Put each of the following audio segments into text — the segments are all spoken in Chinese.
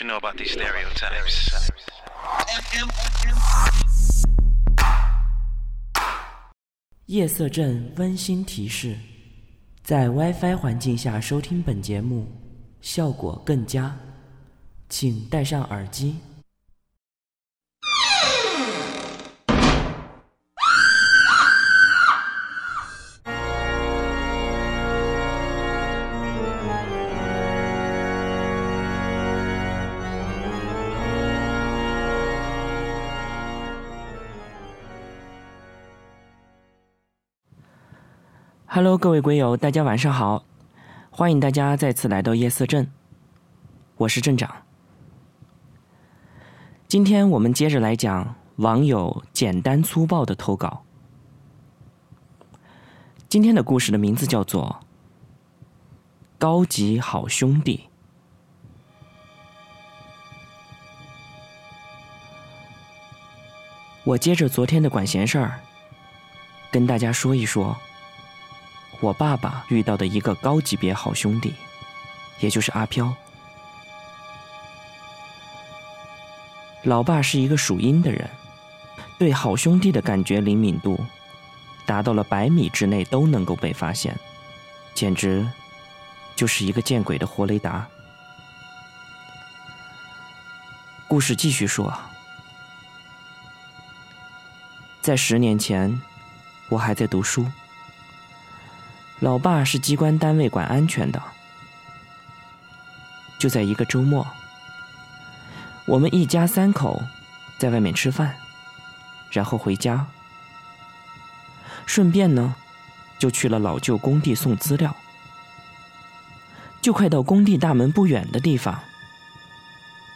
you know about these stereotypes? 夜色镇温馨提示：在 WiFi 环境下收听本节目，效果更佳，请戴上耳机。Hello，各位龟友，大家晚上好！欢迎大家再次来到夜色镇，我是镇长。今天我们接着来讲网友简单粗暴的投稿。今天的故事的名字叫做《高级好兄弟》。我接着昨天的管闲事儿，跟大家说一说。我爸爸遇到的一个高级别好兄弟，也就是阿飘。老爸是一个属阴的人，对好兄弟的感觉灵敏度达到了百米之内都能够被发现，简直就是一个见鬼的活雷达。故事继续说，在十年前，我还在读书。老爸是机关单位管安全的，就在一个周末，我们一家三口在外面吃饭，然后回家，顺便呢，就去了老旧工地送资料。就快到工地大门不远的地方，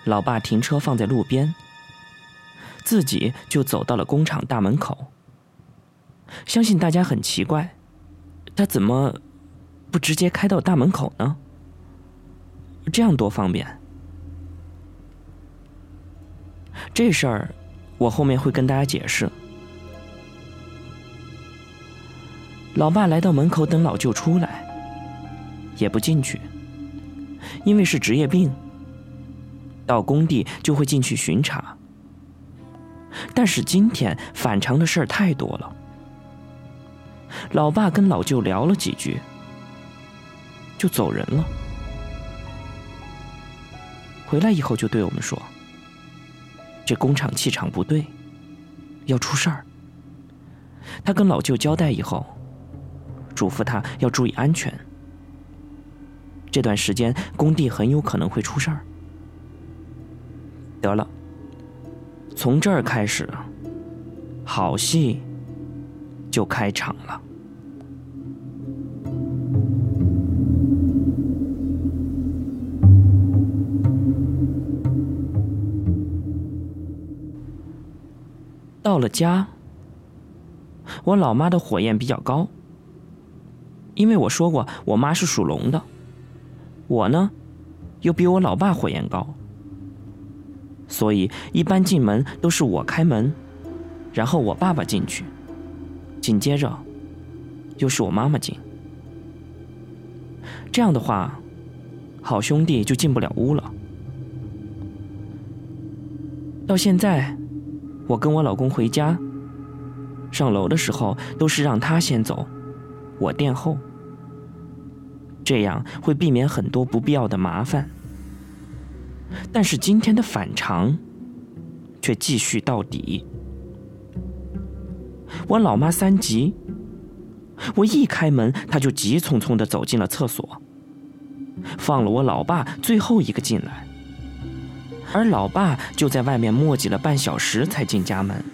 老爸停车放在路边，自己就走到了工厂大门口。相信大家很奇怪。他怎么不直接开到大门口呢？这样多方便。这事儿我后面会跟大家解释。老爸来到门口等老舅出来，也不进去，因为是职业病，到工地就会进去巡查。但是今天反常的事儿太多了。老爸跟老舅聊了几句，就走人了。回来以后就对我们说：“这工厂气场不对，要出事儿。”他跟老舅交代以后，嘱咐他要注意安全。这段时间工地很有可能会出事儿。得了，从这儿开始，好戏就开场了。到了家，我老妈的火焰比较高，因为我说过我妈是属龙的，我呢又比我老爸火焰高，所以一般进门都是我开门，然后我爸爸进去，紧接着又是我妈妈进，这样的话，好兄弟就进不了屋了。到现在。我跟我老公回家，上楼的时候都是让他先走，我殿后，这样会避免很多不必要的麻烦。但是今天的反常却继续到底。我老妈三急，我一开门，她就急匆匆的走进了厕所，放了我老爸最后一个进来。而老爸就在外面磨叽了半小时才进家门。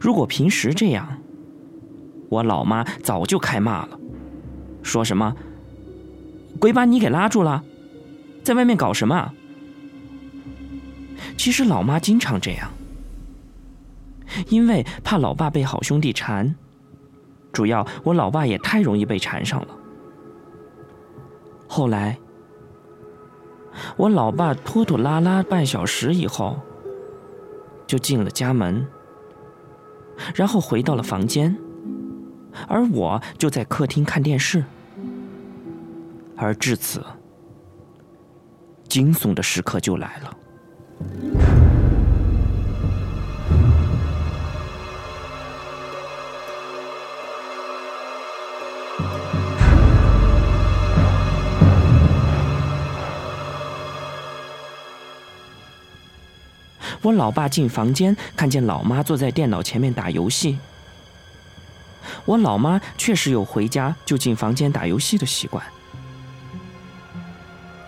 如果平时这样，我老妈早就开骂了，说什么“鬼把你给拉住了，在外面搞什么？”其实老妈经常这样，因为怕老爸被好兄弟缠，主要我老爸也太容易被缠上了。后来。我老爸拖拖拉拉半小时以后，就进了家门，然后回到了房间，而我就在客厅看电视。而至此，惊悚的时刻就来了。我老爸进房间，看见老妈坐在电脑前面打游戏。我老妈确实有回家就进房间打游戏的习惯，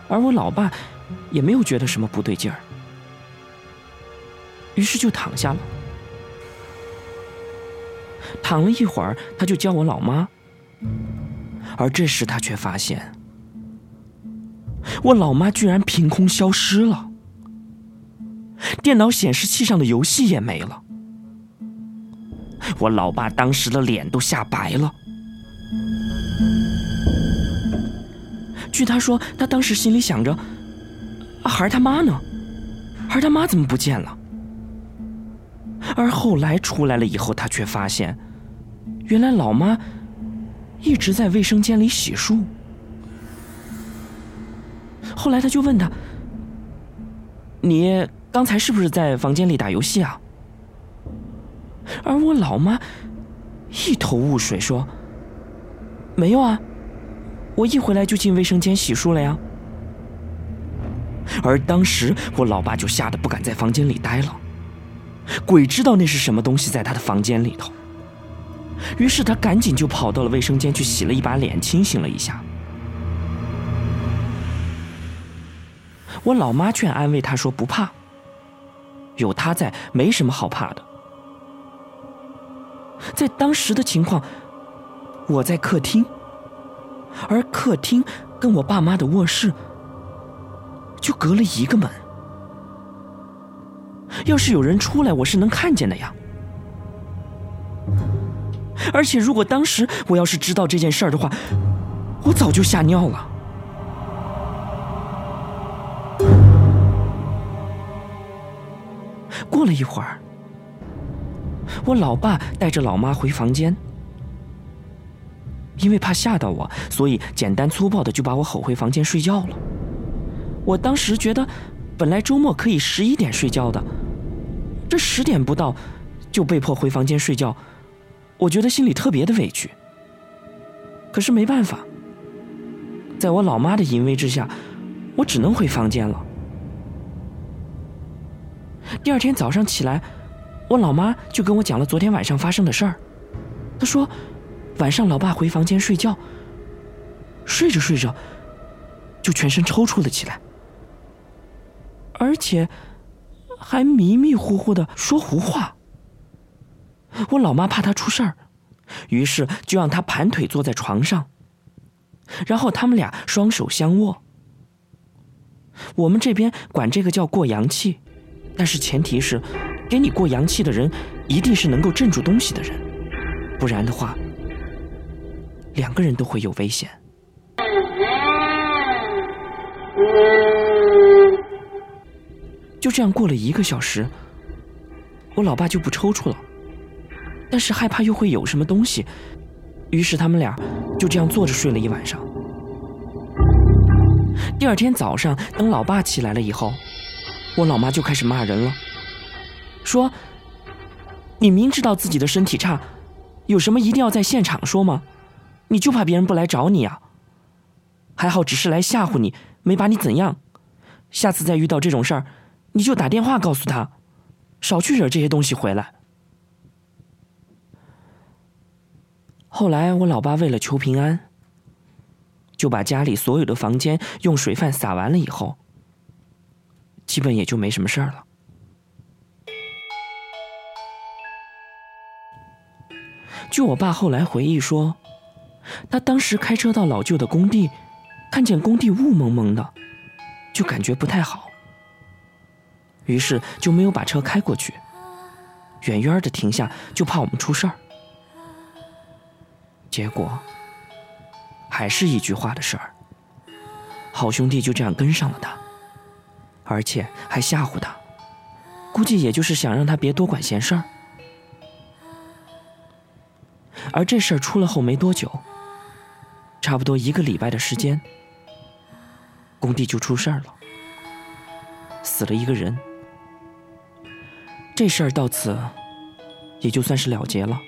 而我老爸也没有觉得什么不对劲儿，于是就躺下了。躺了一会儿，他就叫我老妈，而这时他却发现，我老妈居然凭空消失了。电脑显示器上的游戏也没了，我老爸当时的脸都吓白了。据他说，他当时心里想着：“孩儿他妈呢？孩儿他妈怎么不见了？”而后来出来了以后，他却发现，原来老妈一直在卫生间里洗漱。后来他就问他：“你？”刚才是不是在房间里打游戏啊？而我老妈一头雾水说：“没有啊，我一回来就进卫生间洗漱了呀。”而当时我老爸就吓得不敢在房间里待了，鬼知道那是什么东西在他的房间里头。于是他赶紧就跑到了卫生间去洗了一把脸，清醒了一下。我老妈却安慰他说：“不怕。”有他在，没什么好怕的。在当时的情况，我在客厅，而客厅跟我爸妈的卧室就隔了一个门。要是有人出来，我是能看见的呀。而且，如果当时我要是知道这件事儿的话，我早就吓尿了。了一会儿，我老爸带着老妈回房间，因为怕吓到我，所以简单粗暴的就把我吼回房间睡觉了。我当时觉得，本来周末可以十一点睡觉的，这十点不到就被迫回房间睡觉，我觉得心里特别的委屈。可是没办法，在我老妈的淫威之下，我只能回房间了。第二天早上起来，我老妈就跟我讲了昨天晚上发生的事儿。她说，晚上老爸回房间睡觉，睡着睡着，就全身抽搐了起来，而且还迷迷糊糊的说胡话。我老妈怕他出事儿，于是就让他盘腿坐在床上，然后他们俩双手相握。我们这边管这个叫过阳气。但是前提是，给你过阳气的人一定是能够镇住东西的人，不然的话，两个人都会有危险。就这样过了一个小时，我老爸就不抽搐了，但是害怕又会有什么东西，于是他们俩就这样坐着睡了一晚上。第二天早上，等老爸起来了以后。我老妈就开始骂人了，说：“你明知道自己的身体差，有什么一定要在现场说吗？你就怕别人不来找你啊？还好只是来吓唬你，没把你怎样。下次再遇到这种事儿，你就打电话告诉他，少去惹这些东西回来。”后来我老爸为了求平安，就把家里所有的房间用水饭洒完了以后。基本也就没什么事儿了。据我爸后来回忆说，他当时开车到老旧的工地，看见工地雾蒙蒙的，就感觉不太好，于是就没有把车开过去，远远的停下，就怕我们出事儿。结果还是一句话的事儿，好兄弟就这样跟上了他。而且还吓唬他，估计也就是想让他别多管闲事儿。而这事儿出了后没多久，差不多一个礼拜的时间，工地就出事儿了。死了一个人。这事儿到此也就算是了结了。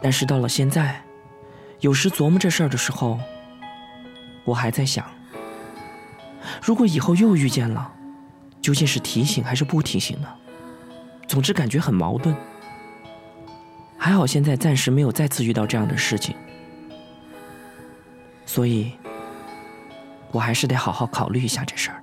但是到了现在，有时琢磨这事儿的时候，我还在想：如果以后又遇见了，究竟是提醒还是不提醒呢？总之感觉很矛盾。还好现在暂时没有再次遇到这样的事情，所以，我还是得好好考虑一下这事儿。